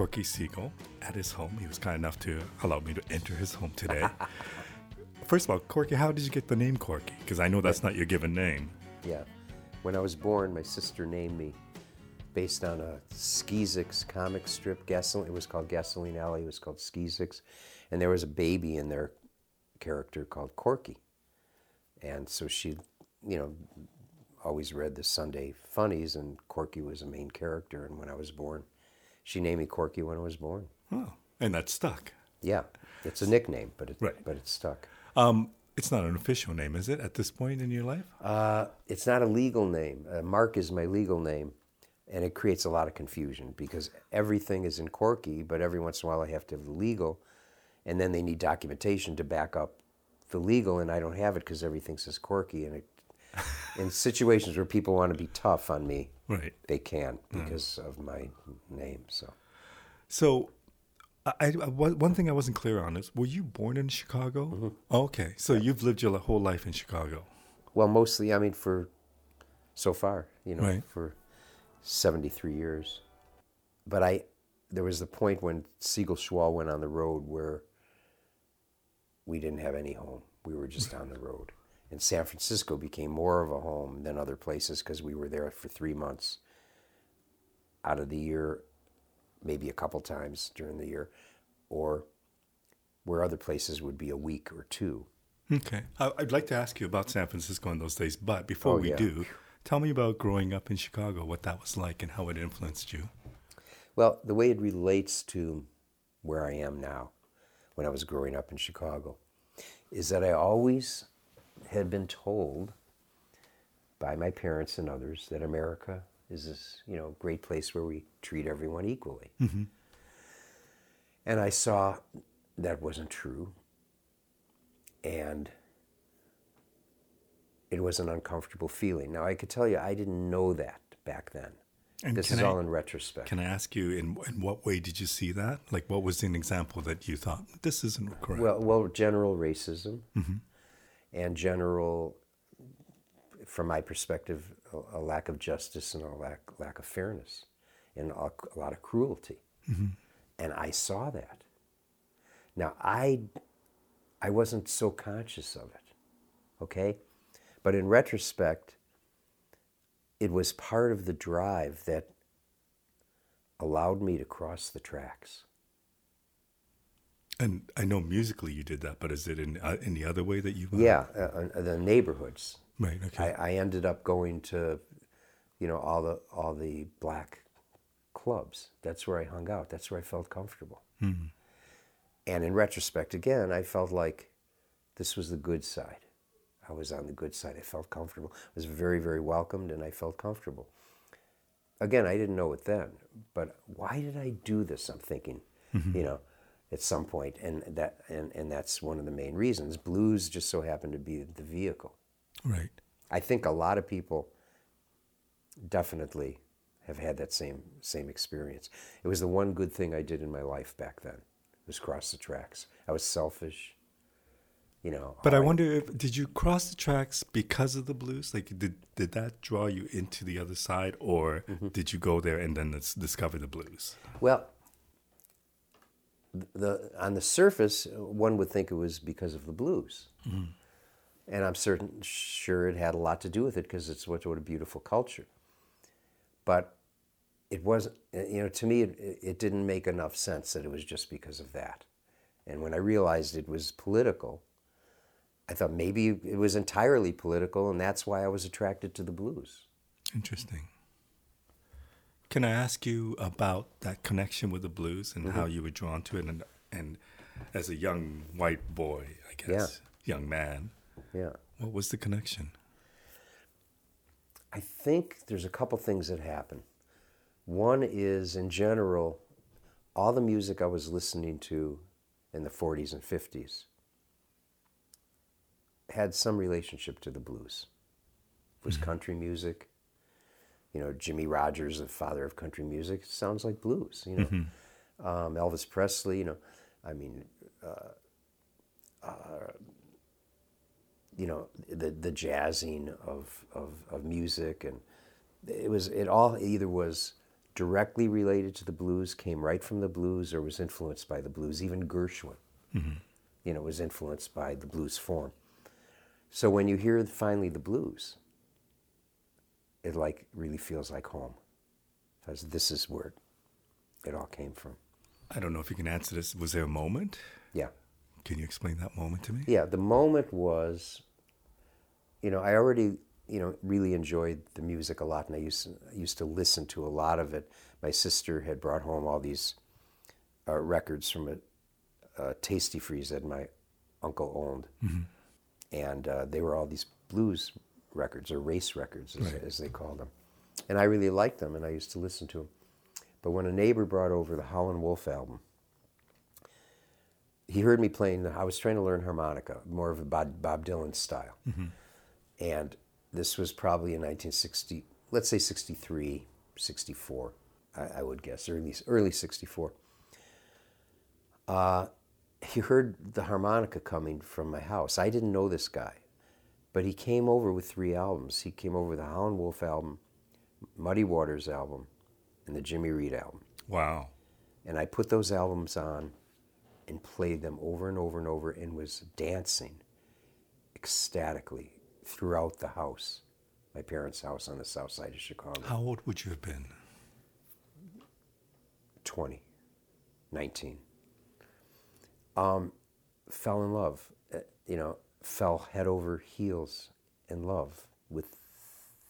Corky Siegel at his home. He was kind enough to allow me to enter his home today. First of all, Corky, how did you get the name Corky? Because I know that's not your given name. Yeah. When I was born, my sister named me based on a Skeezix comic strip. Gasoline. It was called Gasoline Alley. It was called Skeezix, and there was a baby in their character called Corky, and so she, you know, always read the Sunday funnies, and Corky was a main character. And when I was born, she named me Corky when I was born. Oh, and that stuck. Yeah, it's a nickname, but it, Right. but it stuck. Um, it's not an official name, is it, at this point in your life? Uh, it's not a legal name. Uh, Mark is my legal name, and it creates a lot of confusion because everything is in Corky, but every once in a while I have to have the legal, and then they need documentation to back up the legal, and I don't have it because everything says Corky. And it, in situations where people want to be tough on me, Right. they can mm. because of my name. So So, I, I, one thing I wasn't clear on is were you born in Chicago? Oh, okay. So you've lived your whole life in Chicago. Well, mostly, I mean, for so far, you know, Right. for 73 years. But I, there was the point when Siegel Schwal went on the road where we didn't have any home. We were just on the road. And San Francisco became more of a home than other places because we were there for three months out of the year, maybe a couple times during the year, or where other places would be a week or two. Okay. I'd like to ask you about San Francisco in those days, but before Oh, we yeah. do, tell me about growing up in Chicago, what that was like and how it influenced you. Well, the way it relates to where I am now, when I was growing up in Chicago, is that I always had been told by my parents and others that America is this, you know, great place where we treat everyone equally. Mm-hmm. And I saw that wasn't true. And it was an uncomfortable feeling. Now, I could tell you, I didn't know that back then. And this is I- all in retrospect. Can I ask you, in, in what way did you see that? Like, what was an example that you thought, this isn't correct? Well, well, general racism mm-hmm. And general, from my perspective, a, a lack of justice and a lack lack of fairness, and a, a lot of cruelty, mm-hmm. and I saw that. Now I, I wasn't so conscious of it, okay, but in retrospect, it was part of the drive that allowed me to cross the tracks. And I know musically you did that, but is it in uh, any other way that you? uh, Yeah, uh, uh, the neighborhoods. Right. Okay. I, I ended up going to, you know, all the all the black clubs. That's where I hung out. That's where I felt comfortable. And in retrospect, again, I felt like this was the good side. I was on the good side. I felt comfortable. I was very, very welcomed, and I felt comfortable. Again, I didn't know it then, but why did I do this? I'm thinking, you know, at some point, and that and, and that's one of the main reasons. Blues just so happened to be the vehicle. right. I think a lot of people definitely have had that same same experience. It was the one good thing I did in my life back then. Was cross the tracks. I was selfish, you know. But I all wonder if did you cross the tracks because of the blues? Like, did did that draw you into the other side, or Mm-hmm. did you go there and then discover the blues? Well, the on the surface, one would think it was because of the blues, mm-hmm. and I'm certain sure it had a lot to do with it because it's what what a beautiful culture. But it wasn't, you know, to me, it, it didn't make enough sense that it was just because of that. And when I realized it was political, I thought maybe it was entirely political, and that's why I was attracted to the blues. Interesting. Can I ask you about that connection with the blues and Mm-hmm. how you were drawn to it, and and as a young white boy, I guess, young man, Yeah. what was the connection? I think there's a couple things that happen. One is, in general, all the music I was listening to in the 40s and 50s had some relationship to the blues. It was country music. You know, Jimmie Rodgers, the father of country music, sounds like blues. You know, mm-hmm. um, Elvis Presley. You know, I mean, uh, uh, you know the the jazzing of, of, of music and it was it all either was directly related to the blues, came right from the blues, or was influenced by the blues. Even Gershwin, mm-hmm. you know, was influenced by the blues form. So when you hear finally the blues, it like really feels like home, because this is where it all came from. I don't know if you can answer this. Was there a moment? Yeah. Can you explain that moment to me? Yeah, the moment was, you know, I already, you know, really enjoyed the music a lot, and I used to, I used to listen to a lot of it. My sister had brought home all these uh, records from a, a Tastee-Freez that my uncle owned, and uh, they were all these blues records or race records, as, Right. as they called them, and I really liked them, and I used to listen to them. But when a neighbor brought over the Howlin' Wolf album, he heard me playing. I was trying to learn harmonica, more of a Bob, Bob Dylan style. And this was probably in 1960, let's say 63, 64, I, I would guess, early, early 64. Uh, he heard the harmonica coming from my house. I didn't know this guy, but he came over with three albums. He came over with the Howlin' Wolf album, Muddy Waters album, and the Jimmy Reed album. Wow. And I put those albums on and played them over and over and over and was dancing ecstatically throughout the house, my parents' house on the south side of Chicago. How old would you have been? 20, 19. Um, fell in love, uh, you know, fell head over heels in love with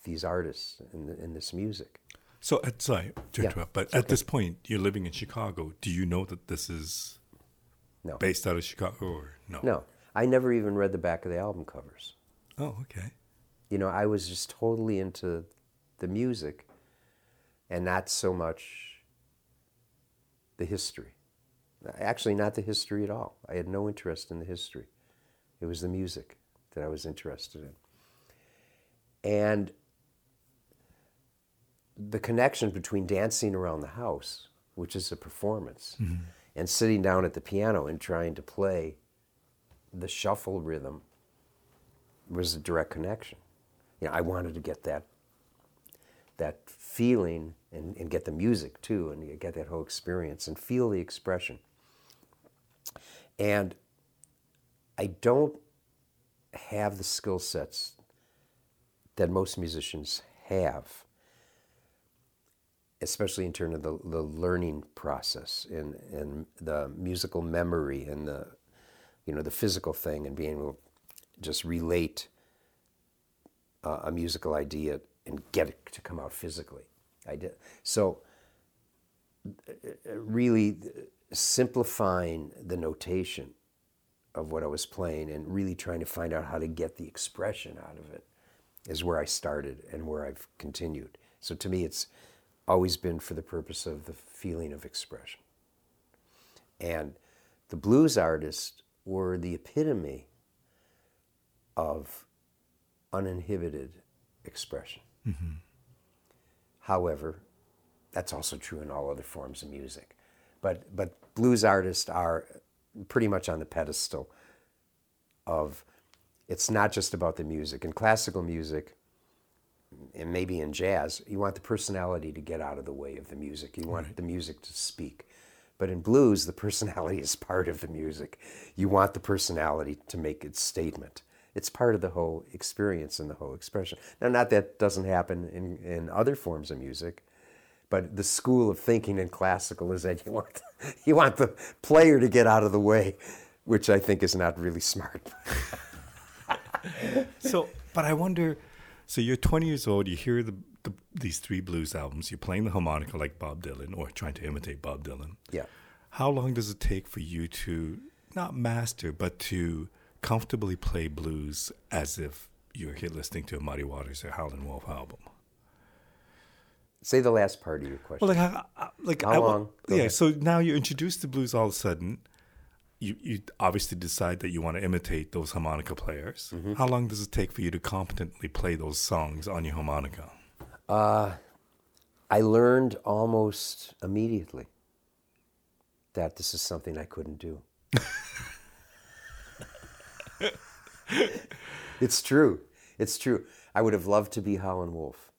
these artists and, and this music. So, at, sorry to Yeah, interrupt, but at okay. this point, you're living in Chicago. Do you know that this is No. based out of Chicago or no? No, I never even read the back of the album covers. Oh, okay. you know, I was just totally into the music and not so much the history. Actually, not the history at all. I had no interest in the history. It was the music that I was interested in. And the connection between dancing around the house, which is a performance, mm-hmm. and sitting down at the piano and trying to play the shuffle rhythm was a direct connection. You know, I wanted to get that that feeling and, and get the music too and get that whole experience and feel the expression. And I don't have the skill sets that most musicians have, especially in terms of the, the learning process and, and the musical memory and the you know the physical thing and being able to just relate uh, a musical idea and get it to come out physically. I did so. uh, Really simplifying the notation of what I was playing and really trying to find out how to get the expression out of it is where I started and where I've continued. So to me, it's always been for the purpose of the feeling of expression. And the blues artists were the epitome of uninhibited expression. Mm-hmm. However, that's also true in all other forms of music. But, but blues artists are pretty much on the pedestal of it's not just about the music. In classical music, and maybe in jazz, you want the personality to get out of the way of the music. You want the music to speak. But in blues, the personality is part of the music. You want the personality to make its statement. It's part of the whole experience and the whole expression. Now, not that doesn't happen in, in other forms of music, but the school of thinking in classical is that you want, you want the player to get out of the way, which I think is not really smart. So, but I wonder. So you're 20 years old. You hear the, the these three blues albums. You're playing the harmonica like Bob Dylan, or trying to imitate Bob Dylan. Yeah. How long does it take for you to not master, but to comfortably play blues as if you're here listening to a Muddy Waters or Howlin' Wolf album? Say the last part of your question. Well, like, how, how- like How I long? Go yeah. ahead. So now you're introduced to blues all of a sudden. You you obviously decide that you want to imitate those harmonica players. Mm-hmm. How long does it take for you to competently play those songs on your harmonica? I learned almost immediately that this is something I couldn't do. it's true. It's true. I would have loved to be Howlin' Wolf,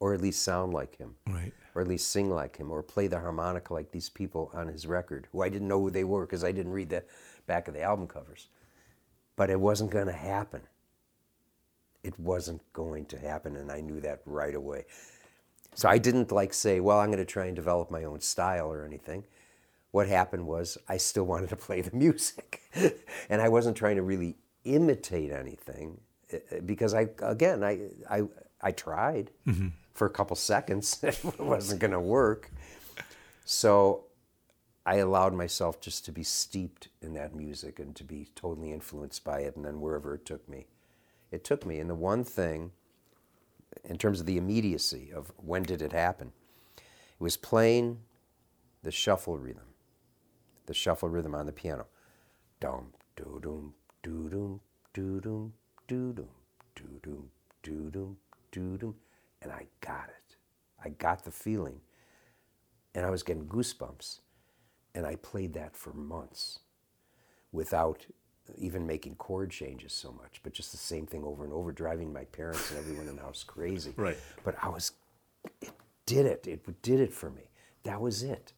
or at least sound like him. Right. or at least sing like him, or play the harmonica like these people on his record, who I didn't know who they were because I didn't read the back of the album covers. But it wasn't going to happen. It wasn't going to happen, and I knew that right away. So I didn't like say, well, I'm going to try and develop my own style or anything. What happened was I still wanted to play the music. and I wasn't trying to really imitate anything eh, eh, because I, again, I, I, I tried mm-hmm. For a couple seconds. it wasn't going to work. So I allowed myself just to be steeped in that music and to be totally influenced by it and then wherever it took me. It took me. And the one thing in terms of the immediacy of when did it happen. It was playing the shuffle rhythm, the shuffle rhythm on the piano. Dum, doo dum, doo dum, doo dum, doo dum, doo dum, doo dum, doo dum. And I got it. I got the feeling. And I was getting goosebumps. And I played that for months without even making chord changes so much, but just the same thing over and over, driving my parents and everyone in the house crazy. Right. But I was, it did it. It did it for me. That was it.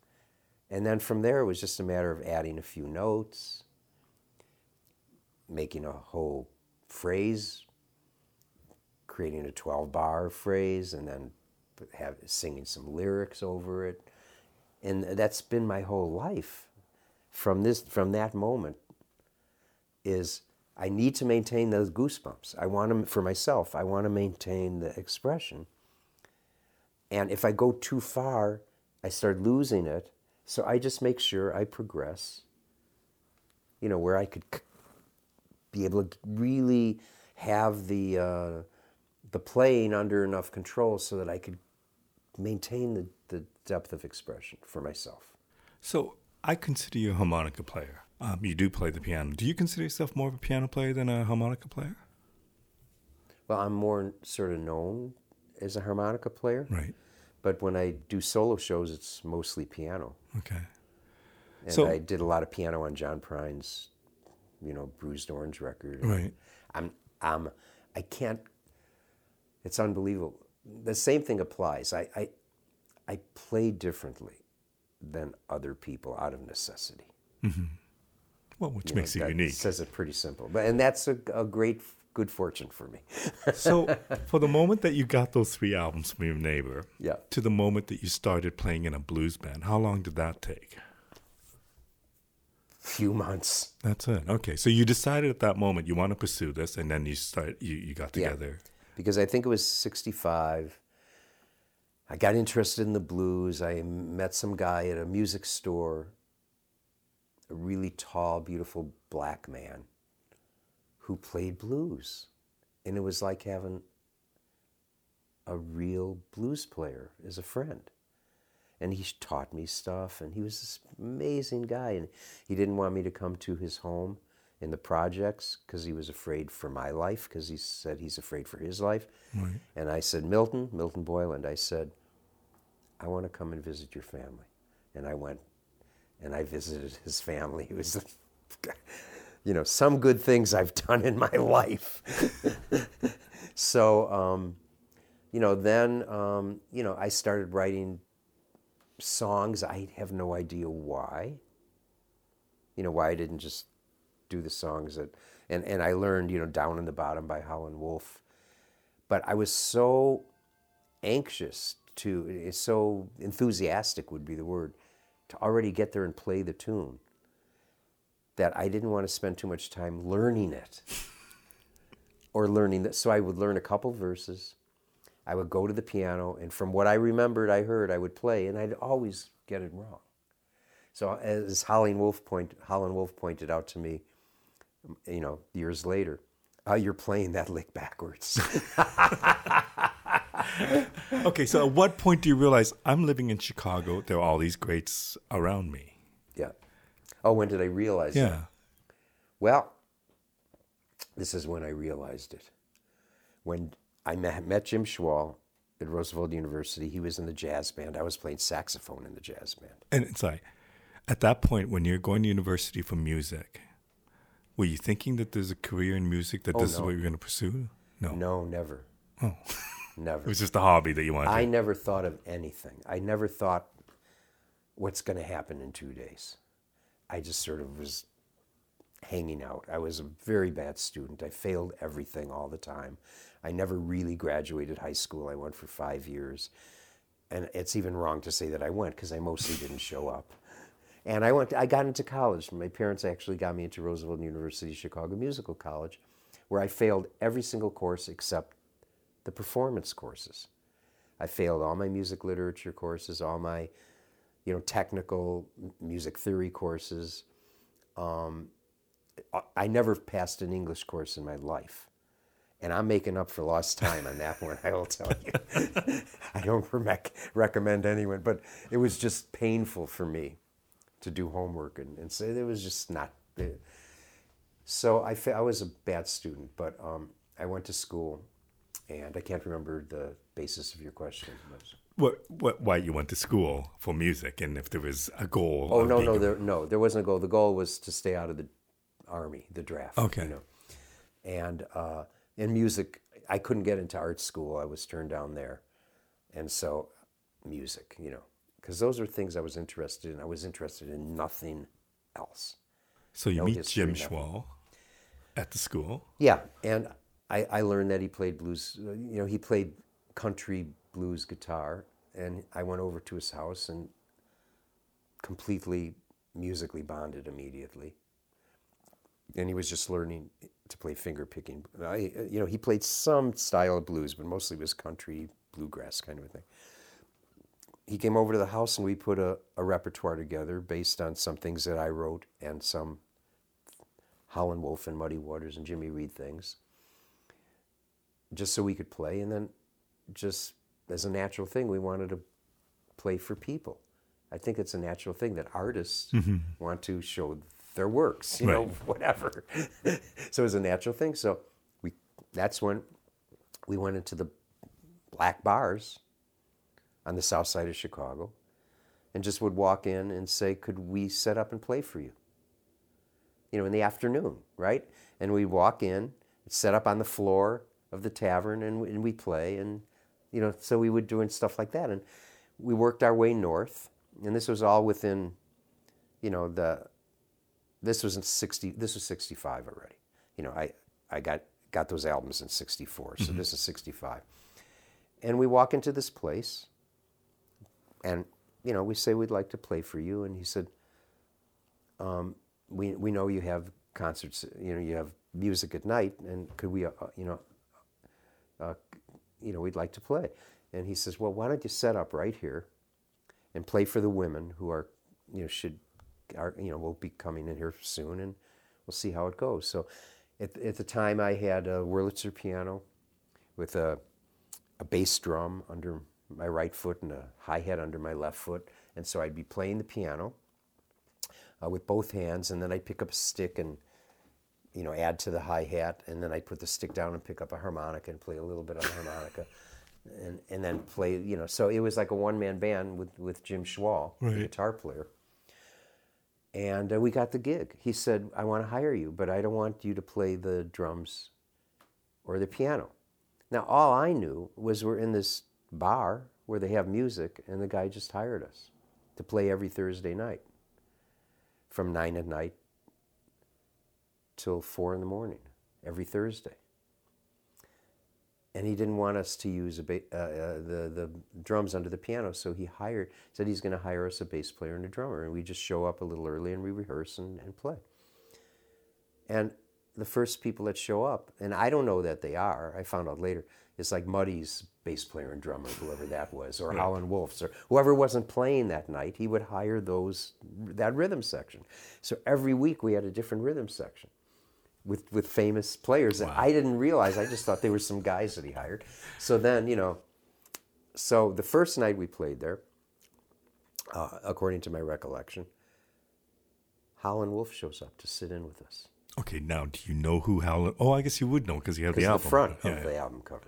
And then from there, it was just a matter of adding a few notes, making a whole phrase, creating a 12 bar phrase, and then have, singing some lyrics over it. And that's been my whole life from this from that moment is I need to maintain those goosebumps. I want them for myself. I want to maintain the expression. And if I go too far, I start losing it. So I just make sure I progress, you know, where I could be able to really have the, uh, the playing under enough control so that I could maintain the, the depth of expression for myself. So I consider you a harmonica player. Um, you do play the piano. Do you consider yourself more of a piano player than a harmonica player? Well, I'm more sort of known as a harmonica player. Right. But when I do solo shows, it's mostly piano. Okay. And so, I did a lot of piano on John Prine's, you know, Bruised Orange record. Right. I'm, I'm, I can't. It's unbelievable. The same thing applies. I, I, I play differently than other people out of necessity. Mm-hmm. Well, which you makes know, it unique. Says it pretty simple, but and that's a, a great good fortune for me. so, for the moment that you got those three albums from your neighbor, yeah. to the moment that you started playing in a blues band, how long did that take? Few months. That's it. Okay, so you decided at that moment you want to pursue this, and then you start you, you got together. Yeah. Because I think it was sixty five. I got interested in the blues. I met some guy at a music store a really tall, beautiful black man who played blues. And it was like having a real blues player as a friend. And he taught me stuff, and he was this amazing guy. And he didn't want me to come to his home in the projects because he was afraid for my life, because he said he's afraid for his life. Right. And I said, Milton, Milton Boyland, I said, I want to come and visit your family. And I went, and I visited his family. It was, you know, some good things I've done in my life. so, um, you know, then, um, you know, I started writing songs. I have no idea why. You know, why I didn't just do the songs that, and, and I learned, you know, Down in the Bottom by Howlin' Wolf. But I was so anxious to, eh, so enthusiastic would be the word, to already get there and play the tune that I didn't want to spend too much time learning it or learning that. So I would learn a couple verses. I would go to the piano, and from what I remembered, I heard, I would play, and I'd always get it wrong. So as Howlin' Wolf, point, Howlin' Wolf pointed out to me, you know, years later, oh, you're playing that lick backwards. okay, so at what point do you realize I'm living in Chicago? There are all these greats around me. Yeah. Oh, when did I realize yeah. that? Well, this is when I realized it. When I met Jim Schwall at Roosevelt University, he was in the jazz band. I was playing saxophone in the jazz band. And it's like, at that point, when you're going to university for music, were you thinking that there's a career in music, that oh, this no. is what you're going to pursue? No. No, never. Oh. Never. It was just a hobby that you wanted. I never thought of anything. I never thought what's going to happen in two days. I just sort of was hanging out. I was a very bad student. I failed everything all the time. I never really graduated high school. I went for five years. And it's even wrong to say that I went because I mostly didn't show up. And I went. I got into college. My parents actually got me into Roosevelt University Chicago Musical College, where I failed every single course except the performance courses. I failed all my music literature courses, all my, you know, technical music theory courses. Um, I never passed an English course in my life. And I'm making up for lost time on that one, I will tell you. I don't rec- recommend anyone, but it was just painful for me to do homework and, and say it was just not. So I, I was a bad student, but um, I went to school and I can't remember the basis of your question. But... What, what, why you went to school for music and if there was a goal? Oh, no, no, a- there, no, there wasn't a goal. The goal was to stay out of the army, the draft. Okay. You know? And uh, in music, I couldn't get into art school. I was turned down there. And so, music, you know, because those are things I was interested in. I was interested in nothing else. So you no meet history, Jim. Schwall at the school. Yeah, and I, I learned that he played blues. You know, he played country blues guitar, and I went over to his house and completely musically bonded immediately. And he was just learning to play finger picking. I, you know, he played some style of blues, but mostly was country bluegrass kind of a thing. He came over to the house and we put a, a repertoire together based on some things that I wrote and some Howlin' Wolf and Muddy Waters and Jimmy Reed things, just so we could play. And then, just as a natural thing, we wanted to play for people. I think it's a natural thing that artists mm-hmm. want to show their works, you know, whatever. so it's a natural thing. So we that's when we went into the black bars on the south side of Chicago and just would walk in and say, Could we set up and play for you? you know, in the afternoon, right? And we'd walk in, set up on the floor of the tavern, and, and we play, and you know, so we would doing stuff like that, and we worked our way north, and this was all within, you know, the, this was in sixty, this was sixty five already, you know, I I got got those albums in 64, so mm-hmm. this is sixty five, and we walk into this place, and you know, we say we'd like to play for you, and he said we, we know you have concerts, you know, you have music at night, and could we, uh, you know, uh, you know, we'd like to play. And he says, well, why don't you set up right here and play for the women who are, you know, should, are, you know, will be coming in here soon, and we'll see how it goes. So at, at the time, I had a Wurlitzer piano with a, a bass drum under my right foot and a hi-hat under my left foot. And so I'd be playing the piano uh, with both hands, and then I'd pick up a stick and you know add to the hi hat, and then I'd put the stick down and pick up a harmonica and play a little bit on the harmonica, and and then play you know. So it was like a one man band with with Jim Schwall, the guitar player. And uh, we got the gig. He said, "I want to hire you, but I don't want you to play the drums or the piano." Now all I knew was we're in this bar where they have music, and the guy just hired us to play every Thursday night from nine at night till four in the morning every Thursday. And he didn't want us to use ba- uh, uh, the the drums under the piano, so he hired said he's going to hire us a bass player and a drummer, and we just show up a little early and we rehearse and, and play. And the first people that show up, and I don't know that they are, I found out later, it's like Muddy's bass player and drummer, whoever that was, or Howlin' Wolf's, or whoever wasn't playing that night, he would hire those that rhythm section. So every week we had a different rhythm section with with famous players that I didn't realize. I just thought they were some guys that he hired. So then, you know, so the first night we played there, uh, according to my recollection, Howlin' Wolf shows up to sit in with us. Okay, now do you know who Howlin'? Oh, I guess you would know because you have the album. the front Yeah, of the album cover.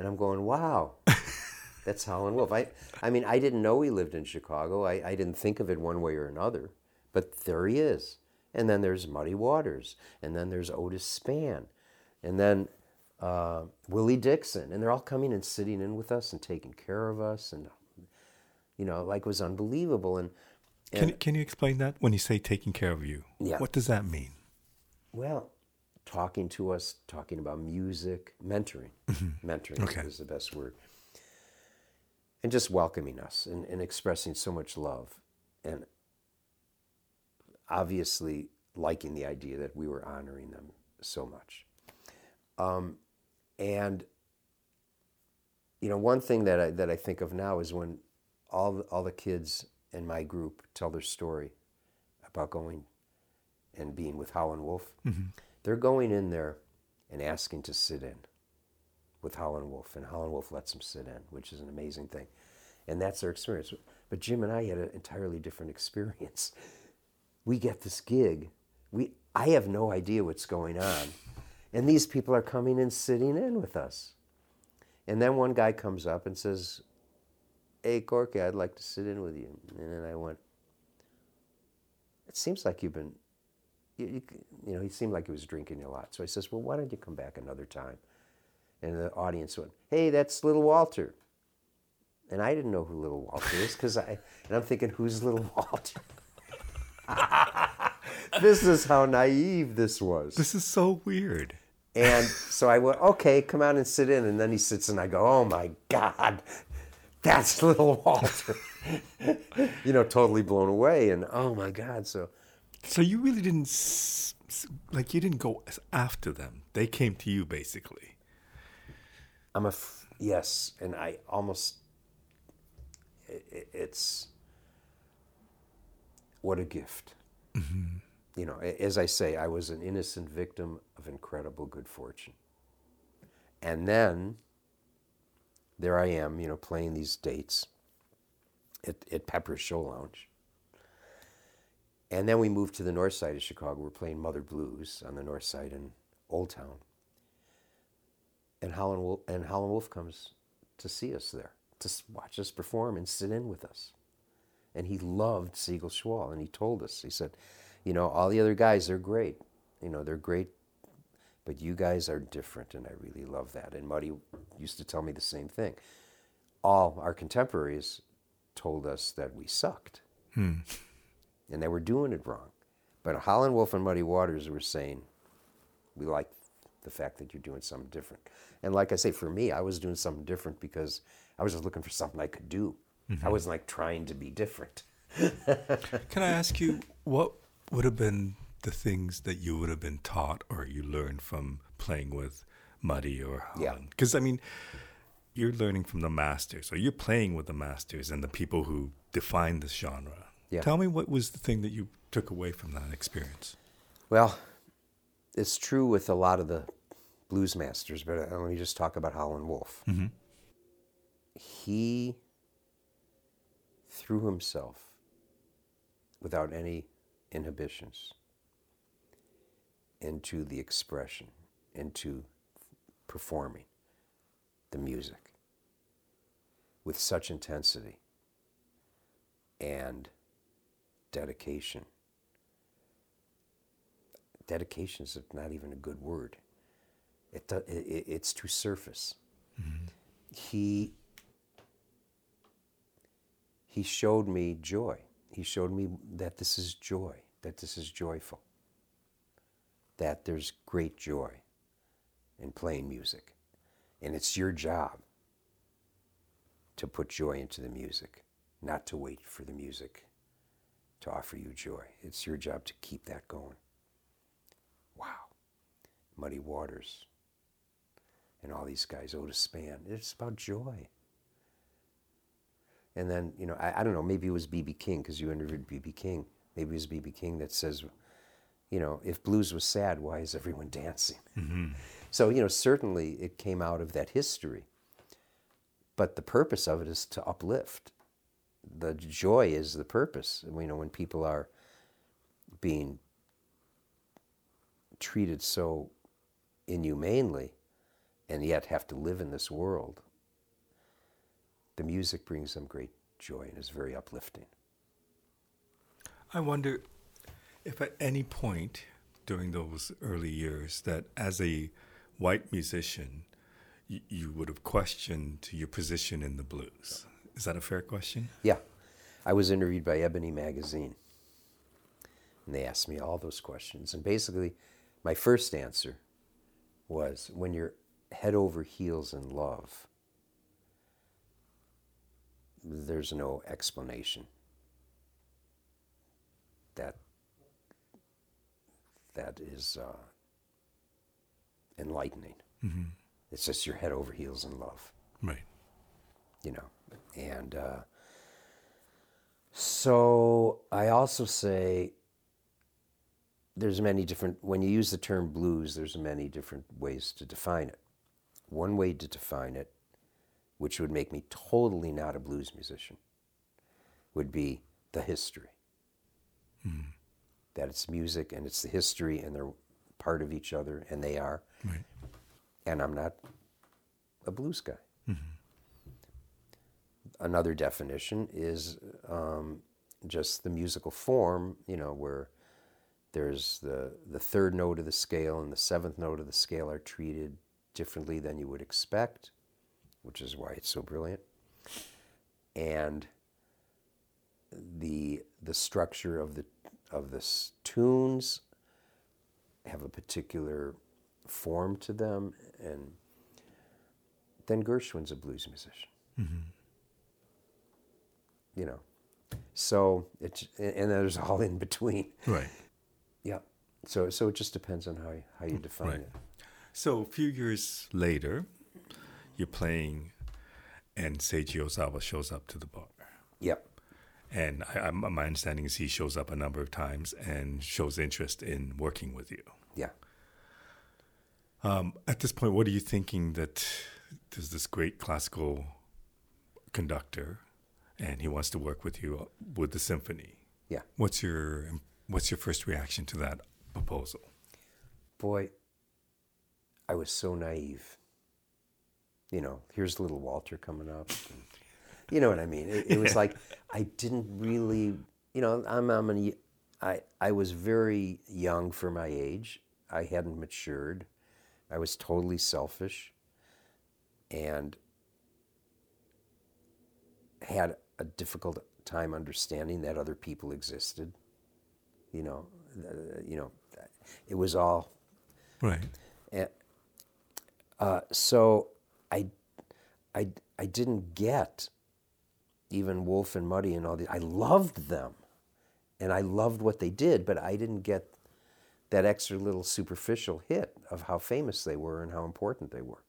And I'm going, wow, that's Howlin' Wolf. I, I mean, I didn't know he lived in Chicago. I, I didn't think of it one way or another. But there he is. And then there's Muddy Waters. And then there's Otis Spann. And then uh, Willie Dixon, and they're all coming and sitting in with us and taking care of us, and you know, like it was unbelievable. And, Can you, can you explain that when you say taking care of you? Yeah. What does that mean? well, talking to us, talking about music, mentoring, mentoring Okay. is the best word, and just welcoming us and, and expressing so much love, and obviously liking the idea that we were honoring them so much. Um, and you know, one thing that I, that I think of now is when all the, all the kids in my group tell their story about going and being with Howlin' Wolf. They're going in there and asking to sit in with Howlin' Wolf, and Howlin' Wolf lets them sit in, which is an amazing thing. And that's their experience. But Jim and I had an entirely different experience. We get this gig. We I have no idea what's going on. And these people are coming and sitting in with us. And then one guy comes up and says, Hey, Corky, I'd like to sit in with you. And then I went, It seems like you've been, you, you, you know, he seemed like he was drinking a lot. So I says, Well, why don't you come back another time? And the audience went, Hey, that's little Walter. And I didn't know who little Walter is because I, and I'm thinking, Who's little Walter? this is how naive this was. This is so weird. And so I went, okay, come on and sit in. And then he sits and I go, oh my God, that's little Walter. you know, totally blown away. And oh my God. So, So you really didn't, like, you didn't go after them. They came to you, basically. I'm a, f- yes. And I almost, i i- it's, what a gift. Mm-hmm. You know, as I say, I was an innocent victim of incredible good fortune. And then there I am, you know, playing these dates at, at Pepper's Show Lounge. And then we moved to the north side of Chicago. We're playing Mother Blues on the north side in Old Town. And Howlin' Wolf, and Wolf comes to see us there, to watch us perform and sit in with us. And he loved Siegel Schwall. And he told us, he said, you know, all the other guys, they're great. You know, they're great, but you guys are different. And I really love that. And Muddy used to tell me the same thing. All our contemporaries told us that we sucked hmm. And they were doing it wrong. But Howlin' Wolf and Muddy Waters were saying, we like the fact that you're doing something different. And like I say, for me, I was doing something different because I was just looking for something I could do. I mm-hmm. wasn't like trying to be different. Can I ask you what would have been the things that you would have been taught or you learned from playing with Muddy or Yeah. Holland? Because I mean, you're learning from the masters, or you're playing with the masters and the people who define this genre. Yeah. Tell me what was the thing that you took away from that experience. Well, it's true with a lot of the blues masters, but uh, let me just talk about Howlin' Wolf. He threw himself without any inhibitions into the expression, into performing the music with such intensity and dedication dedication is not even a good word. It, it, it- it's too surface. Mm-hmm. He he showed me joy. He showed me that this is joy, that this is joyful, that there's great joy in playing music, and it's your job to put joy into the music, not to wait for the music to offer you joy. It's your job to keep that going. Wow. Muddy Waters and all these guys, Otis Spann. It's about joy. And then, you know, I, I don't know, maybe it was B.B. King because you interviewed B.B. King. Maybe it was B.B. King that says, you know, if blues was sad, why is everyone dancing? Mm-hmm. So, you know, certainly it came out of that history. But the purpose of it is to uplift. The joy is the purpose. You know, when people are being treated so inhumanely and yet have to live in this world, the music brings them great joy and is very uplifting. I wonder if at any point during those early years that as a white musician, you, you would have questioned your position in the blues. Is that a fair question? Yeah. I was interviewed by Ebony Magazine, and they asked me all those questions. And basically, my first answer was when you're head over heels in love, there's no explanation. That that is uh, enlightening. Mm-hmm. It's just you're head over heels in love, Right. you know. And uh, so I also say there's many different when you use the term blues there's many different ways to define it. One way to define it which would make me totally not a blues musician would be the history. That it's music and it's the history and they're part of each other and they are. Right. and i'm not a blues guy another definition is um, just the musical form you know where there's the, the third note of the scale and the seventh note of the scale are treated differently than you would expect, which is why it's so brilliant. And the the structure of the of the tunes have a particular form to them, and then Gershwin's a blues musician. You know, so it's and there's all in between. Right. Yeah. So so it just depends on how you, how you define Right. it. So a few years later, you're playing, and Seiji Ozawa shows up to the bar. Yep. And I, I'm, my understanding is he shows up a number of times and shows interest in working with you. Yeah. Um, at this point, what are you thinking that there's this great classical conductor, and he wants to work with you with the symphony? Yeah. What's your What's your first reaction to that proposal? Boy, I was so naive. You know, here's little Walter coming up. and- you know what I mean? It, it was like I didn't really, you know, I'm, I'm an, I, I was very young for my age. I hadn't matured. I was totally selfish and had a difficult time understanding that other people existed. You know, uh, you know, it was all Right. and, uh, so I, I, I didn't get even Wolf and Muddy and all these. I loved them, and I loved what they did, but I didn't get that extra little superficial hit of how famous they were and how important they were.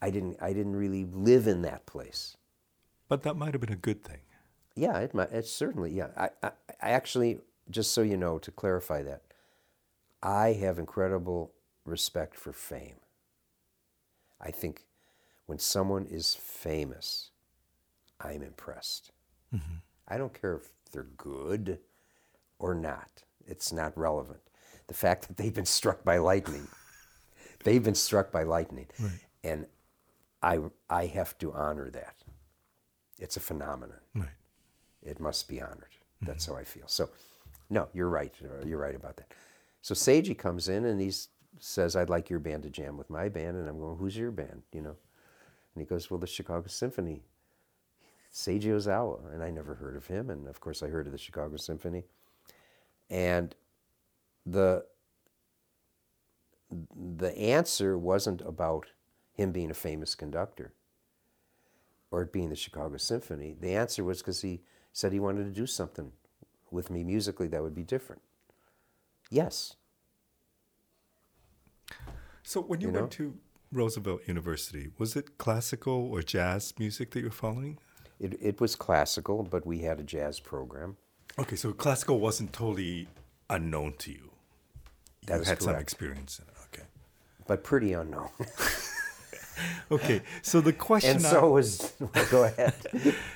I didn't. I didn't really live in that place. But that might have been a good thing. Yeah, it might. It's certainly. Yeah, I, I, I actually, just so you know, to clarify that, I have incredible respect for fame. I think when someone is famous, I'm impressed. Mm-hmm. I don't care if they're good or not. It's not relevant. The fact that they've been struck by lightning, they've been struck by lightning, and I I have to honor that. It's a phenomenon Right. it must be honored. That's how I feel. So, no, you're right. Uh, You're right about that. So Seiji comes in and he says, "I'd like your band to jam with my band," and I'm going, "Who's your band?" You know, and he goes, "Well, the Chicago Symphony." Seiji Ozawa, and I never heard of him, and of course I heard of the Chicago Symphony, and the the answer wasn't about him being a famous conductor or it being the Chicago Symphony. The answer was because he said he wanted to do something with me musically that would be different. Yes. So when you, You went to Roosevelt University, was it classical or jazz music that you were following? It, it was classical, but we had a jazz program. Okay, so classical wasn't totally unknown to you. That you had some experience in it. Okay. But pretty unknown. Okay. So the question and I- so was, well, go ahead.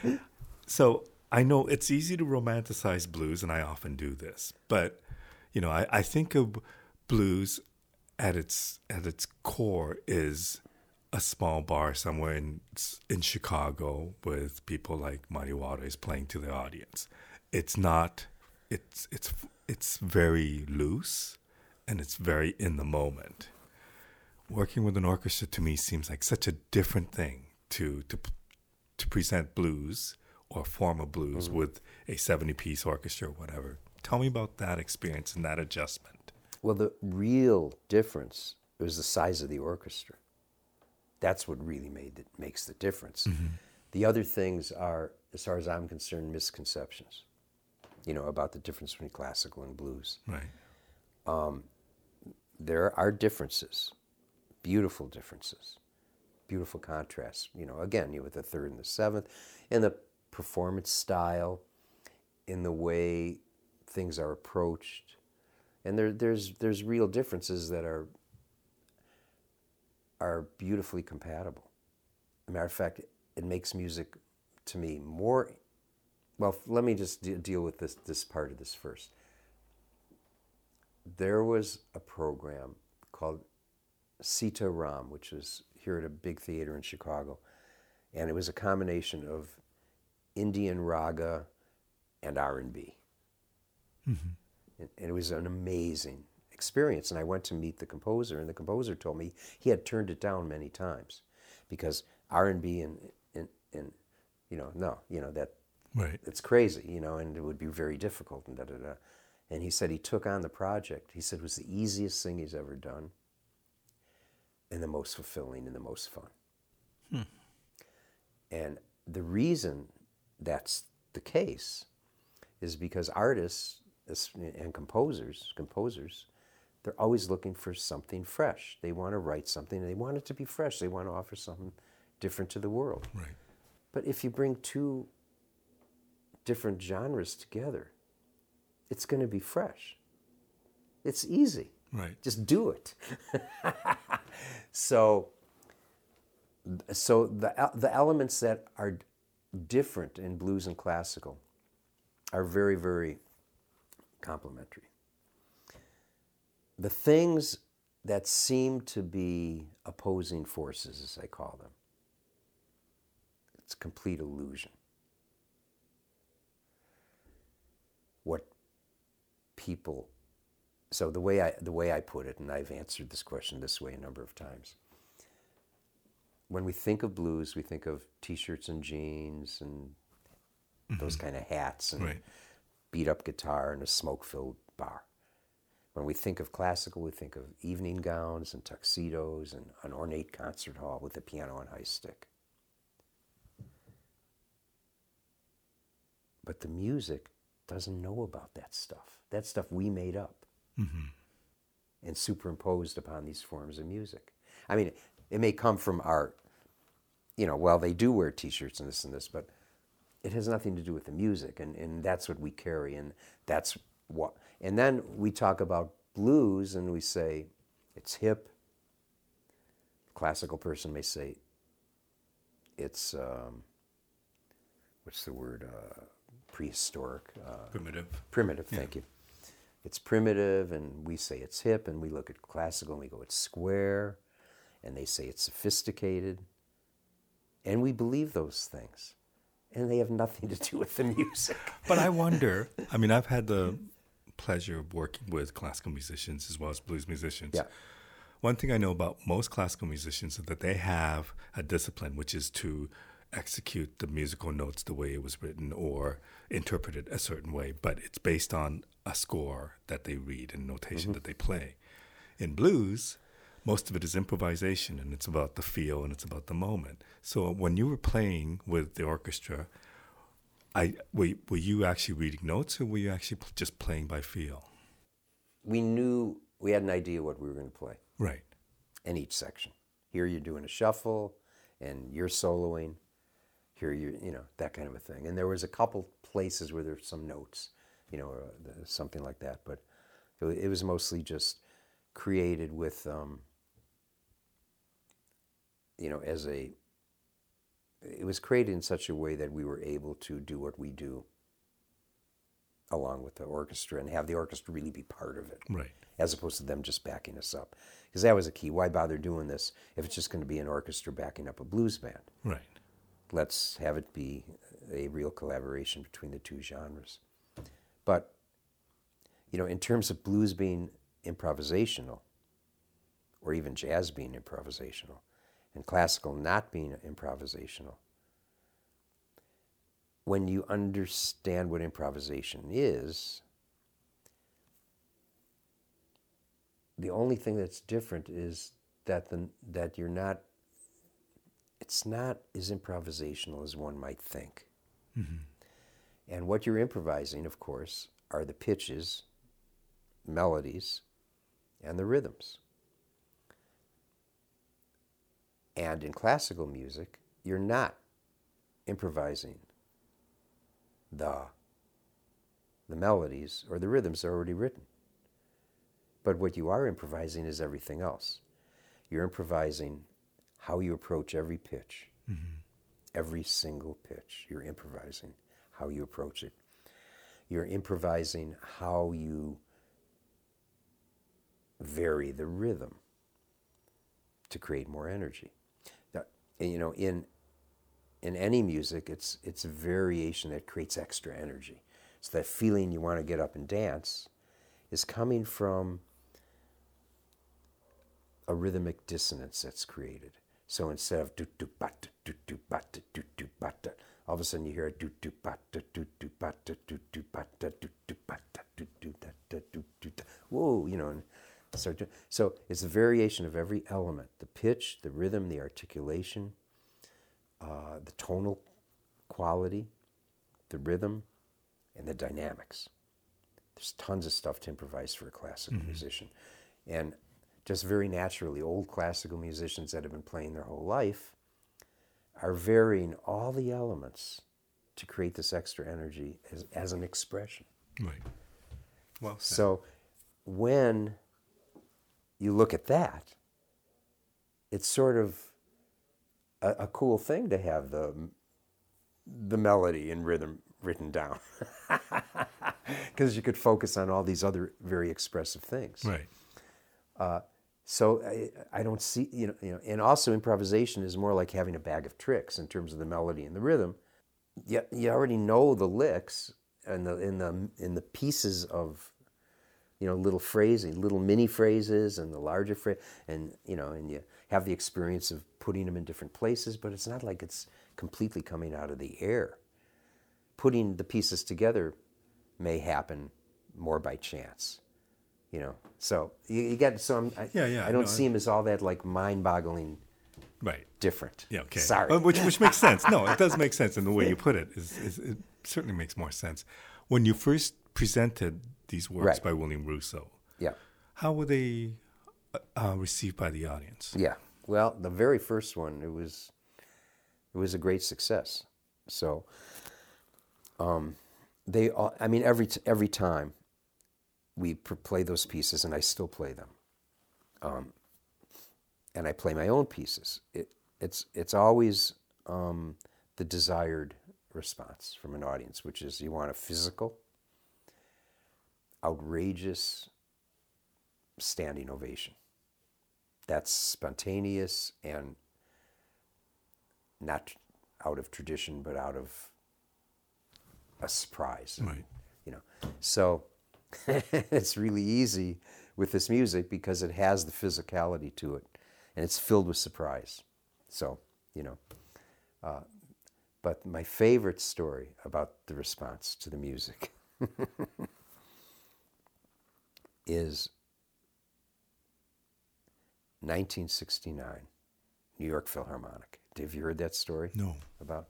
So I know it's easy to romanticize blues, and I often do this. But you know, I, I think of blues at its at its core is a small bar somewhere in in Chicago with people like Muddy Waters playing to the audience. It's not. It's it's it's very loose, and it's very in the moment. Working with an orchestra to me seems like such a different thing to to to present blues or form of blues Mm-hmm. with a 70 piece orchestra or whatever. Tell me about that experience and that adjustment. Well, the real difference was the size of the orchestra. That's what really made it makes the difference. The other things are, as far as I'm concerned, misconceptions. You know about the difference between classical and blues. Right. Um, There are differences, beautiful differences, beautiful contrasts. You know, again, you with the third and the seventh, in the performance style, in the way things are approached, and there, there's there's real differences that are are beautifully compatible. As a matter of fact, it makes music to me more. Well, let me just de- deal with this this part of this first. There was a program called Sita Ram, which is here at a big theater in Chicago, and it was a combination of Indian raga and R and B. Mm-hmm. And and it was an amazing experience. And I went to meet the composer, and the composer told me he had turned it down many times because R and B and and and you know no you know that Right. it's crazy you know and it would be very difficult and da da da. And he said he took on the project. He said it was the easiest thing he's ever done, and the most fulfilling and the most fun. Hmm. And the reason that's the case is because artists and composers, composers, they're always looking for something fresh. They want to write something they want it to be fresh. They want to offer something different to the world. Right. But if you bring two different genres together, it's going to be fresh. It's easy. Right. Just do it. so, so the the elements that are different in blues and classical are very very complementary. The things that seem to be opposing forces, as I call them, it's complete illusion. What people so the way I the way I put it, and I've answered this question this way a number of times. When we think of blues, we think of t-shirts and jeans and mm-hmm. those kind of hats and Right. beat up guitar and a smoke-filled bar. When we think of classical, we think of evening gowns and tuxedos and an ornate concert hall with a piano and high stick. But the music doesn't know about that stuff. That stuff we made up and superimposed upon these forms of music. I mean, it may come from art. You know, well, they do wear T-shirts and this and this, but it has nothing to do with the music, and, and that's what we carry, and that's what. And then we talk about blues, and we say it's hip. Classical person may say it's um, what's the word? Uh, prehistoric. Uh, Primitive. primitive thank you it's primitive and we say it's hip and we look at classical and we go it's square and they say it's sophisticated and we believe those things and they have nothing to do with the music But I wonder. I mean, I've had the pleasure of working with classical musicians as well as blues musicians. Yeah. One thing I know about most classical musicians is that they have a discipline, which is to execute the musical notes the way it was written or interpret it a certain way, but it's based on a score that they read and notation mm-hmm. that they play. In blues, most of it is improvisation and it's about the feel and it's about the moment. So when you were playing with the orchestra, I were, were you actually reading notes or were you actually just playing by feel? we knew we had an idea what we were going to play Right. in each section here you're doing a shuffle and you're soloing here you you know that kind of a thing and there was a couple places where there's some notes you know or uh, something like that but it it was mostly just created with um, you know as a it was created in such a way that we were able to do what we do along with the orchestra and have the orchestra really be part of it Right. as opposed to them just backing us up. Because that was a key. Why bother doing this if it's just going to be an orchestra backing up a blues band? Right. Let's have it be a real collaboration between the two genres. But, you know, in terms of blues being improvisational, or even jazz being improvisational, and classical not being improvisational. When you understand what improvisation is, the only thing that's different is that the, that you're not it's not as improvisational as one might think. Mm-hmm. And what you're improvising, of course, are the pitches, melodies, and the rhythms. And in classical music, you're not improvising the, the melodies or the rhythms are already written. But what you are improvising is everything else. You're improvising how you approach every pitch, mm-hmm. every single pitch. You're improvising how you approach it. You're improvising how you vary the rhythm to create more energy. Now, you know, in in any music, it's it's a variation that creates extra energy. So that feeling you want to get up and dance is coming from a rhythmic dissonance that's created. So instead of do do bat do do bat do do bat, all of a sudden you hear a do do bat do do bat do do bat do do bat do do da do do whoa, you know, and start to, so it's a variation of every element: the pitch, the rhythm, the articulation, uh, the tonal quality, the rhythm, and the dynamics. There's tons of stuff to improvise for a classical mm-hmm. musician, and just very naturally, old classical musicians that have been playing their whole life are varying all the elements to create this extra energy as, as an expression. Right. Well, so when you look at that, it's sort of a, a cool thing to have the the melody and rhythm written down because you could focus on all these other very expressive things. Right. Uh, so I, I, don't see, you know, you know, and also improvisation is more like having a bag of tricks in terms of the melody and the rhythm. You, you already know the licks and the in the in the pieces of, you know, little phrasing, little mini phrases and the larger phrase, and you know, and you have the experience of putting them in different places, but it's not like it's completely coming out of the air. Putting the pieces together may happen more by chance you know. So you, you get so I'm, I, yeah, yeah. I don't no, see him as all that like mind-boggling, right? Different. Yeah. Okay. Sorry. Uh, which which makes sense. No, it does make sense in the way you put it. Is, is it certainly makes more sense. When you first presented these works right. by William Russo, yeah, how were they uh, uh, received by the audience? Yeah. Well, the very first one, it was it was a great success. So, um, they all, I mean, every every time we play those pieces, and I still play them. Um, and I play my own pieces. It, it's it's always um, the desired response from an audience, which is you want a physical, outrageous, standing ovation. That's spontaneous and not out of tradition, but out of a surprise. Right. You know, so it's really easy with this music because it has the physicality to it and it's filled with surprise. So, you know. Uh, but my favorite story about the response to the music is 1969, New York Philharmonic. Have you heard that story? No. About?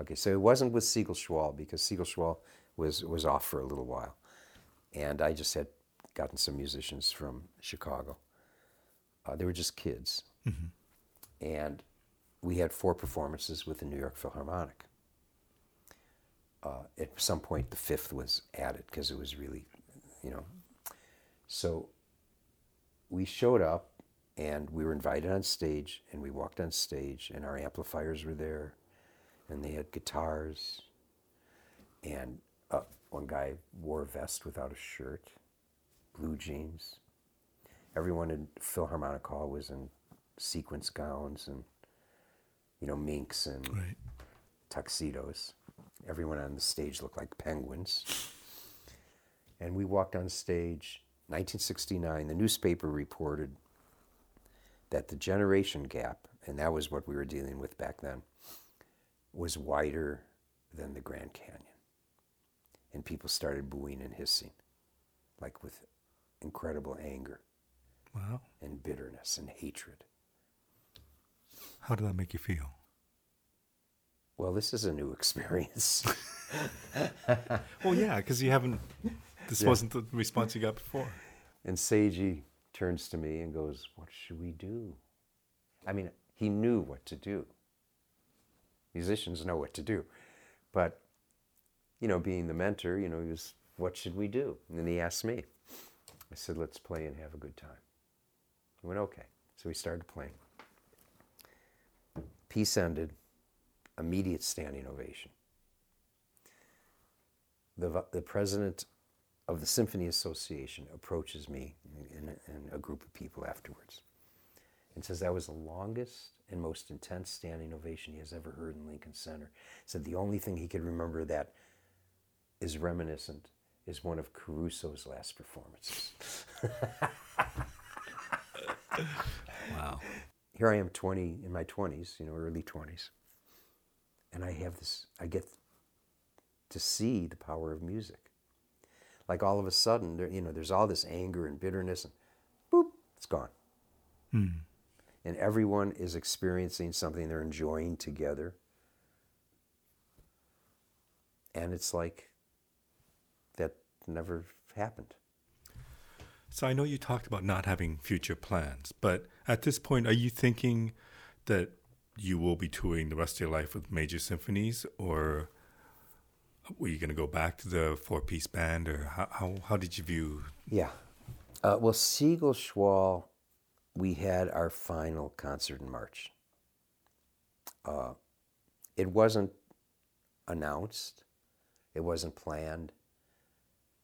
Okay, so it wasn't with Siegel Schwall because Siegel Schwall was, was off for a little while and I just had gotten some musicians from Chicago. Uh, they were just kids, mm-hmm. and we had four performances with the New York Philharmonic. Uh, at some point, the fifth was added because it was really, you know. So we showed up, and we were invited on stage, and we walked on stage, and our amplifiers were there, and they had guitars, and uh, one guy wore a vest without a shirt, blue jeans. Everyone in Philharmonic Hall was in sequence gowns and, you know, minks and right. tuxedos. Everyone on the stage looked like penguins. And we walked on stage, 1969. The newspaper reported that the generation gap, and that was what we were dealing with back then, was wider than the Grand Canyon. And people started booing and hissing, like with incredible anger Wow. and bitterness and hatred. How did that make you feel? Well, this is a new experience. Well, yeah, because you haven't. This Yeah. wasn't the response you got before. And Seiji turns to me and goes, What should we do? I mean, he knew what to do. Musicians know what to do. But, you know, being the mentor, you know, he was, What should we do? And then he asked me. I said, Let's play and have a good time. He went, Okay. So we started playing. Piece ended, immediate standing ovation. The, the president of the Symphony Association approaches me and, and a group of people afterwards and says that was the longest and most intense standing ovation he has ever heard in Lincoln Center. Said the only thing he could remember that is reminiscent is one of Caruso's last performances. Wow. Here I am 20 in my 20s, you know, early 20s. And I have this I get to see the power of music. Like all of a sudden, there, you know, there's all this anger and bitterness, and boop, it's gone. Hmm. And everyone is experiencing something they're enjoying together. And it's like never happened. So I know you talked about not having future plans, but at this point, are you thinking that you will be touring the rest of your life with major symphonies, or were you going to go back to the four-piece band, or how how, how did you view? Yeah. Uh, well, Siegel Schwall, we had our final concert in March. Uh, it wasn't announced, it wasn't planned.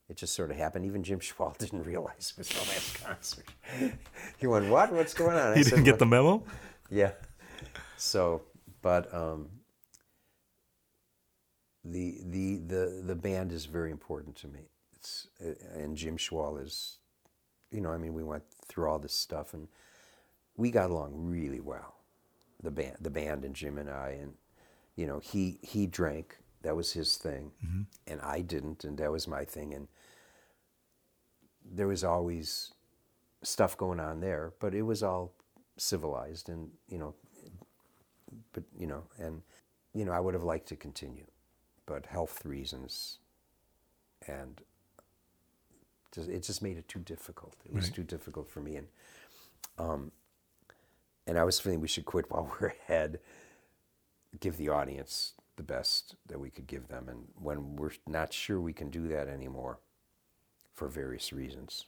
It just sort of happened. Even Jim Schwall didn't realize it was the last concert. he went, "What? What's going on?" he didn't get the memo. yeah. So, but um, the the the the band is very important to me. It's uh, and Jim Schwall is, you know, I mean, we went through all this stuff and we got along really well. The band, the band, and Jim and I, and you know, he he drank. That was his thing, and I didn't, and that was my thing. And there was always stuff going on there, but it was all civilized and you know but you know and you know I would have liked to continue but health reasons and just, it just made it too difficult it was Right. too difficult for me and um and I was feeling we should quit while we're ahead give the audience the best that we could give them and when we're not sure we can do that anymore for various reasons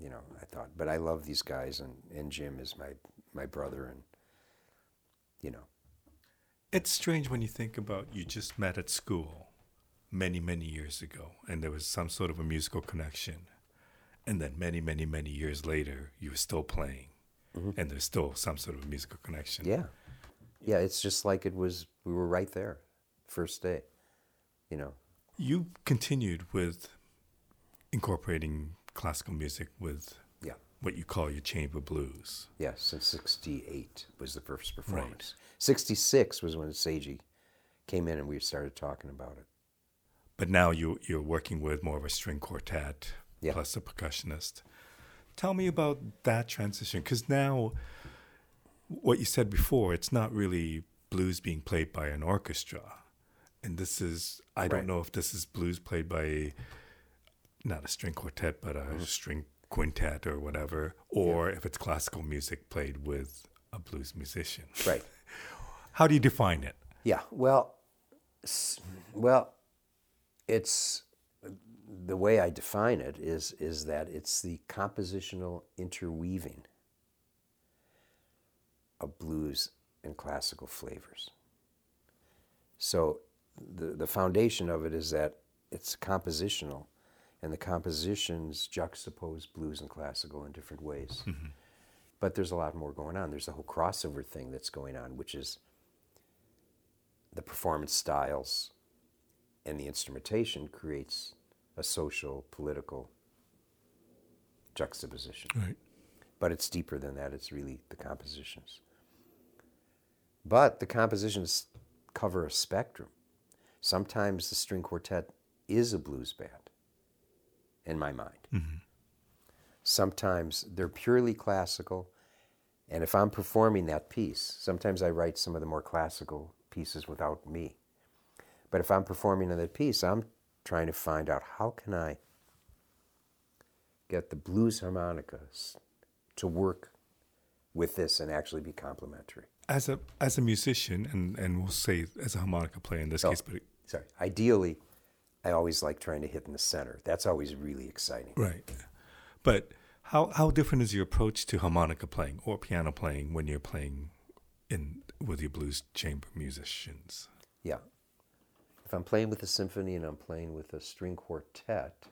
you know, I thought, but I love these guys, and, and Jim is my my brother, and you know, It's strange when you think about you just met at school many, many years ago, and there was some sort of a musical connection. And then many, many, many years later, you were still playing, mm-hmm. and there's still some sort of a musical connection. yeah, yeah. It's just like it was. We were right there, first day, you know. You continued with incorporating classical music with Yeah, what you call your chamber blues. yeah. Since '68 was the first performance. '66 was when Seiji came in and we started talking about it. But now you, you're working with more of a string quartet Yeah. plus a percussionist. Tell me about that transition, because now, what you said before, it's not really blues being played by an orchestra, and this is I Right. don't know if this is blues played by not a string quartet but a Mm-hmm. string quintet or whatever, or if it's classical music played with a blues musician. Right. How do you define it? Yeah. Well, well, it's the way I define it is is that it's the compositional interweaving of blues and classical flavors. So the the foundation of it is that it's compositional, and the compositions juxtapose blues and classical in different ways. Mm-hmm. But there's a lot more going on. There's a whole crossover thing that's going on, which is the performance styles and the instrumentation creates a social, political juxtaposition. Right. but it's deeper than that. It's really the compositions. But the compositions cover a spectrum. Sometimes the string quartet is a blues band, in my mind. Mm-hmm. Sometimes they're purely classical. And if I'm performing that piece, sometimes I write some of the more classical pieces without me. But if I'm performing that piece, I'm trying to find out how can I get the blues harmonicas to work with this and actually be complementary. As a as a musician, and and we'll say as a harmonica player in this Oh. case, but Sorry. Ideally, I always like trying to hit in the center. That's always really exciting. right. But how how different is your approach to harmonica playing or piano playing when you're playing in with your blues chamber musicians? Yeah. If I'm playing with a symphony and I'm playing with a string quartet,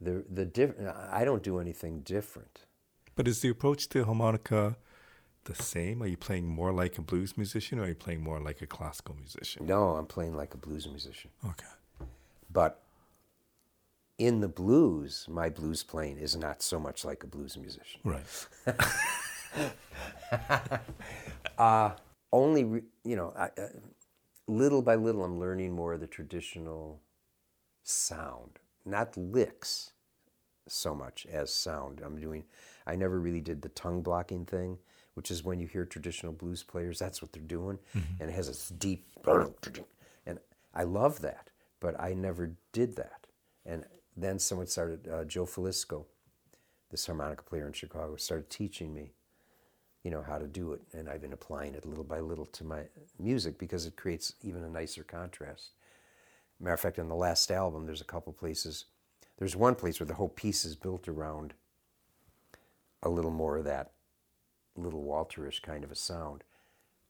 the the diff- I don't do anything different. But is the approach to harmonica the same? Are you playing more like a blues musician or are you playing more like a classical musician? No, I'm playing like a blues musician. Okay. But in the blues, my blues playing is not so much like a blues musician. Right. Only, re- you know, I, uh, little by little, I'm learning more of the traditional sound, not licks so much as sound. I'm doing, I never really did the tongue blocking thing, which is when you hear traditional blues players, that's what they're doing. And it has this deep, and I love that, but I never did that. And then someone started, uh, Joe Filisko, this harmonica player in Chicago, started teaching me you know how to do it and i've been applying it little by little to my music because it creates even a nicer contrast matter of fact on the last album there's a couple places there's one place where the whole piece is built around a little more of that little walterish kind of a sound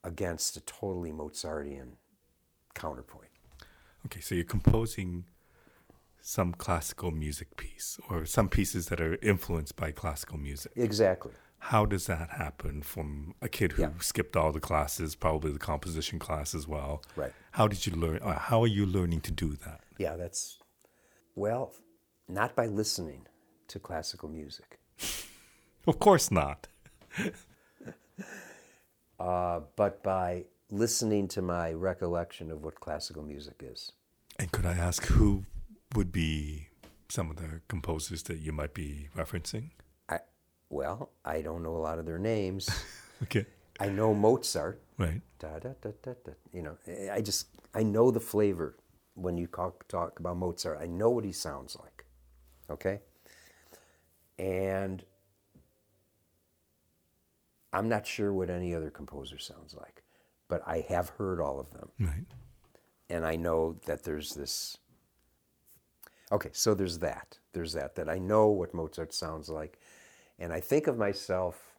against a totally mozartian counterpoint Okay, so you're composing some classical music piece or some pieces that are influenced by classical music. exactly How does that happen from a kid who Yeah. skipped all the classes, probably the composition class as well? Right. How did you learn? Uh, how are you learning to do that? yeah that's well not by listening to classical music Of course not. uh, but by listening to my recollection of what classical music is. And could I ask who would be some of the composers that you might be referencing? I, well, I don't know a lot of their names. Okay. I know Mozart. Right. Da, da, da, da, da. You know, I just I know the flavor when you talk, talk about Mozart. I know what he sounds like. Okay. And I'm not sure what any other composer sounds like, but I have heard all of them. Right. and I know that there's this. Okay, so there's that. There's that. That I know what Mozart sounds like, and I think of myself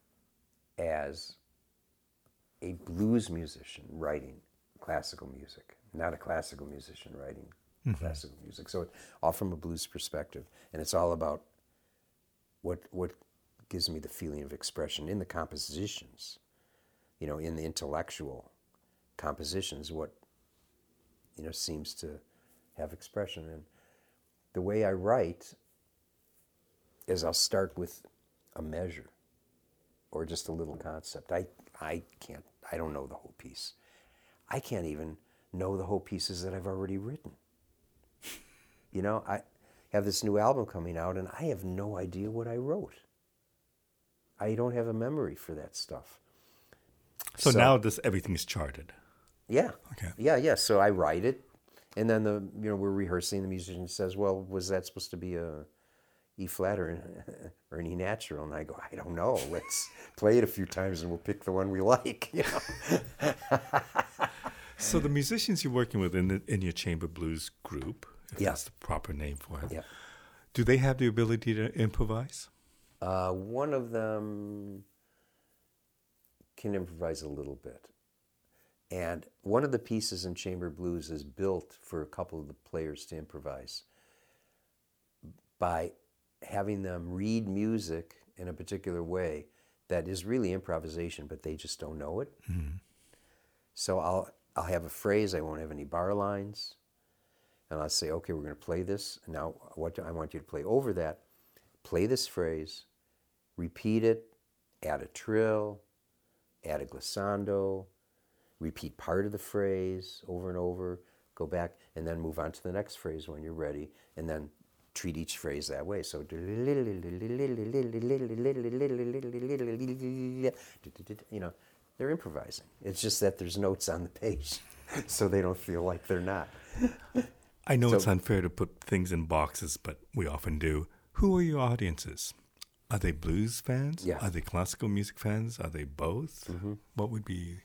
as a blues musician writing classical music, not a classical musician writing mm-hmm. classical music. So, it's all from a blues perspective, and it's all about what what gives me the feeling of expression in the compositions, you know, in the intellectual compositions. What you know seems to have expression. And the way i write is i'll start with a measure or just a little concept. I i can't i don't know the whole piece. I can't even know the whole pieces that i've already written. You know i have this new album coming out and i have no idea what i wrote i don't have a memory for that stuff So, So- now this everything is charted. Yeah. Okay. Yeah, yeah. So I write it, and then the you know we're rehearsing. The musician says, "Well, was that supposed to be a E flat or or an E natural?" And I go, "I don't know. Let's play it a few times, and we'll pick the one we like." You know? So the musicians you're working with in the, in your chamber blues group, if Yeah. that's the proper name for it, Yeah. do they have the ability to improvise? Uh, one of them can improvise a little bit. And one of the pieces in Chamber Blues is built for a couple of the players to improvise by having them read music in a particular way that is really improvisation, but they just don't know it. So I'll I'll have a phrase. I won't have any bar lines, and I'll say, "Okay, we're going to play this. Now, what do I want you to play over that? Play this phrase, repeat it, add a trill, add a glissando, repeat part of the phrase over and over, go back, and then move on to the next phrase when you're ready, and then treat each phrase that way. So, you know, they're improvising. It's just that there's notes on the page, so they don't feel like they're not. I know So- it's unfair to put things in boxes, but we often do. Who are your audiences? Are they blues fans? Yeah. Are they classical music fans? Are they both? What would be?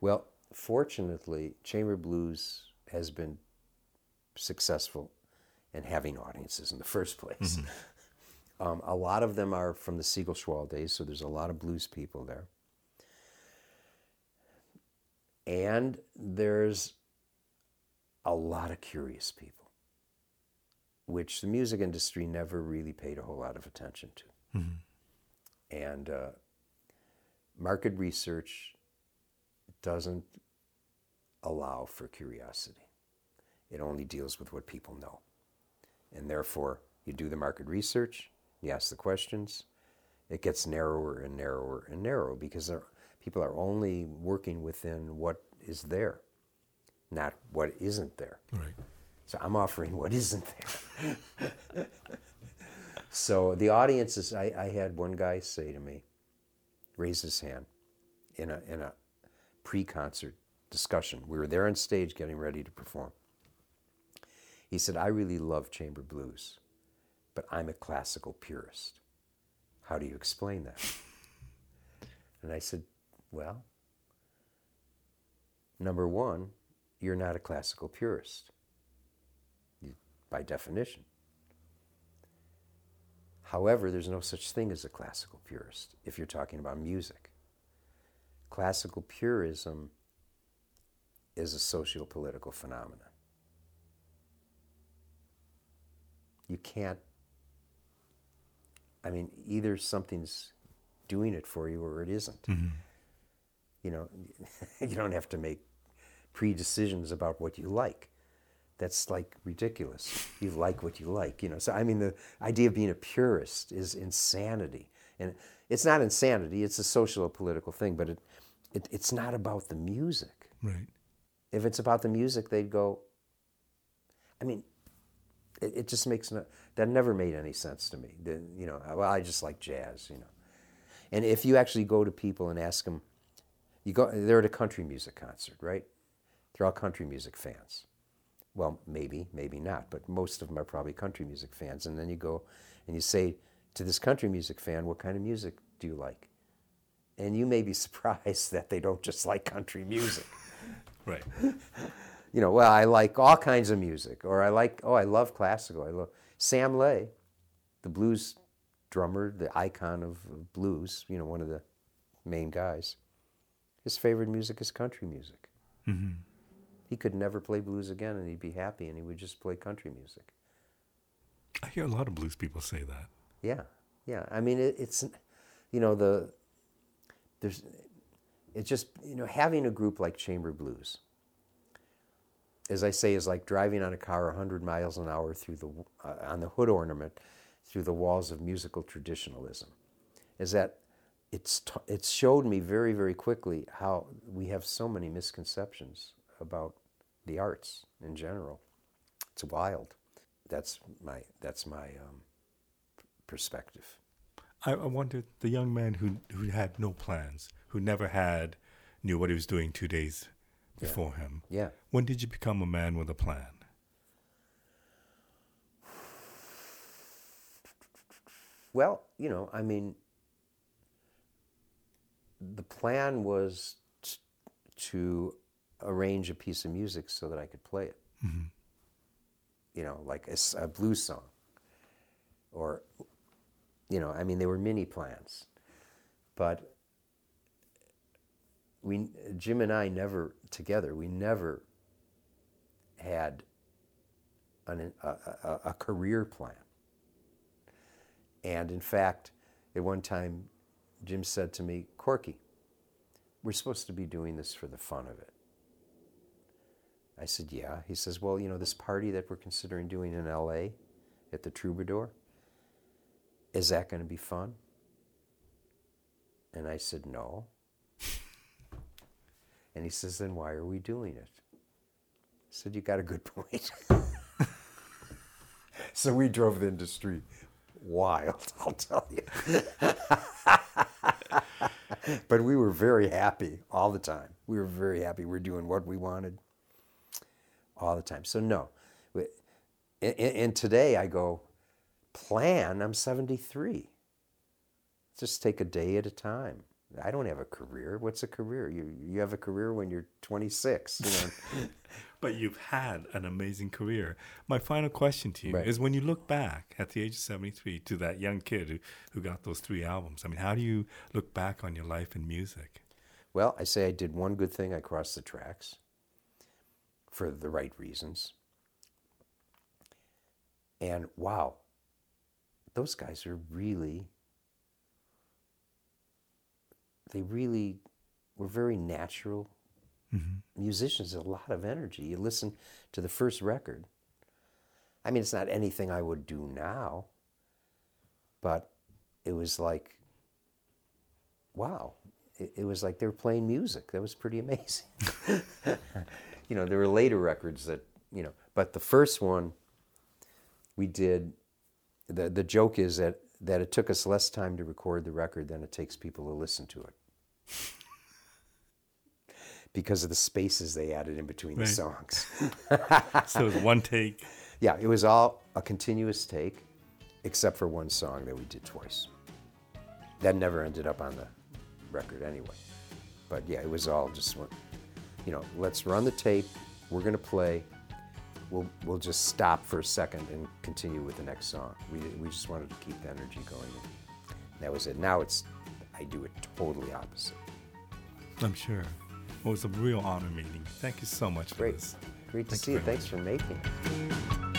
Well, fortunately, chamber blues has been successful in having audiences in the first place. Um, a lot of them are from the Siegel Schwall days, so there's a lot of blues people there. And there's a lot of curious people, which the music industry never really paid a whole lot of attention to. And uh, market research doesn't allow for curiosity. It only deals with what people know. And therefore, you do the market research, you ask the questions, it gets narrower and narrower and narrower because there, people are only working within what is there, not what isn't there. Right. So I'm offering what isn't there. so the audience is, I, I had one guy say to me, raise his hand in a, in a pre concert discussion. We were there on stage getting ready to perform. He said, I really love chamber blues, but I'm a classical purist. How do you explain that? and I said, Well, number one, you're not a classical purist by definition. However, there's no such thing as a classical purist if you're talking about music. Classical purism is a socio political phenomenon. You can't, I mean, either something's doing it for you or it isn't. Mm-hmm. You know, you don't have to make pre decisions about what you like that's like ridiculous. You like what you like, you know. So I mean, the idea of being a purist is insanity, and it's not insanity. It's a social or political thing, but it, it it's not about the music. Right. If it's about the music, they'd go. I mean, it, it just makes no. That never made any sense to me. The, you know, well, I just like jazz, you know. And if you actually go to people and ask them, you go, they're at a country music concert, right? They're all country music fans well, maybe, maybe not, but most of them are probably country music fans. And then you go and you say to this country music fan, What kind of music do you like? And you may be surprised that they don't just like country music. Right. you know, well, I like all kinds of music, or I like, oh, I love classical. I love Sam Lay, the blues drummer, the icon of blues, you know, one of the main guys. His favorite music is country music. Mm-hmm. He could never play blues again and he'd be happy and he would just play country music. I hear a lot of blues people say that. Yeah, yeah. I mean, it, it's, you know, the, there's, it's just, you know, having a group like Chamber Blues, as I say, is like driving on a car 100 miles an hour through the, uh, on the hood ornament through the walls of musical traditionalism. Is that it's, t- it's showed me very, very quickly how we have so many misconceptions about the arts in general. It's wild. That's my, that's my um, perspective. I, I wonder the young man who who had no plans, who never had, knew what he was doing two days before him. Yeah. When did you become a man with a plan? Well, you know, I mean, the plan was t- to arrange a piece of music so that I could play it. Mm-hmm. You know, like a blues song. Or, you know, I mean, they were mini plans. But we, Jim and I never, together, we never had an, a, a, a career plan. And in fact, at one time, Jim said to me, Corky, we're supposed to be doing this for the fun of it. I said, Yeah. He says, Well, you know, this party that we're considering doing in LA at the Troubadour, is that going to be fun? And I said, No. And he says, Then why are we doing it? I said, You got a good point. so we drove the industry wild, I'll tell you. but we were very happy all the time. We were very happy. We were doing what we wanted all the time. So, no. And, today I go, plan, I'm 73. Just take a day at a time. I don't have a career. What's a career? You you have a career when you're 26. You know? but you've had an amazing career. My final question to you Right. is: When you look back at the age of seventy-three to that young kid who, who got those three albums, I mean, how do you look back on your life in music? Well, I say I did one good thing. I crossed the tracks for the right reasons. And wow, those guys are really, they really were very natural mm-hmm. musicians, a lot of energy. You listen to the first record. I mean, it's not anything I would do now, but it was like, wow, it, it was like they were playing music. That was pretty amazing. you know, there were later records that, you know, but the first one we did, the, the joke is that, that it took us less time to record the record than it takes people to listen to it. because of the spaces they added in between Right. the songs. So it was one take. Yeah, it was all a continuous take, except for one song that we did twice. That never ended up on the record anyway. But yeah, it was all just, one- you know, let's run the tape. We're gonna play. We'll we'll just stop for a second and continue with the next song. We we just wanted to keep the energy going. That was it. Now it's, I do it totally opposite. I'm sure. Well, it was a real honor meeting. Thank you so much for Great, this. great to Thank see you you. Thanks for making it.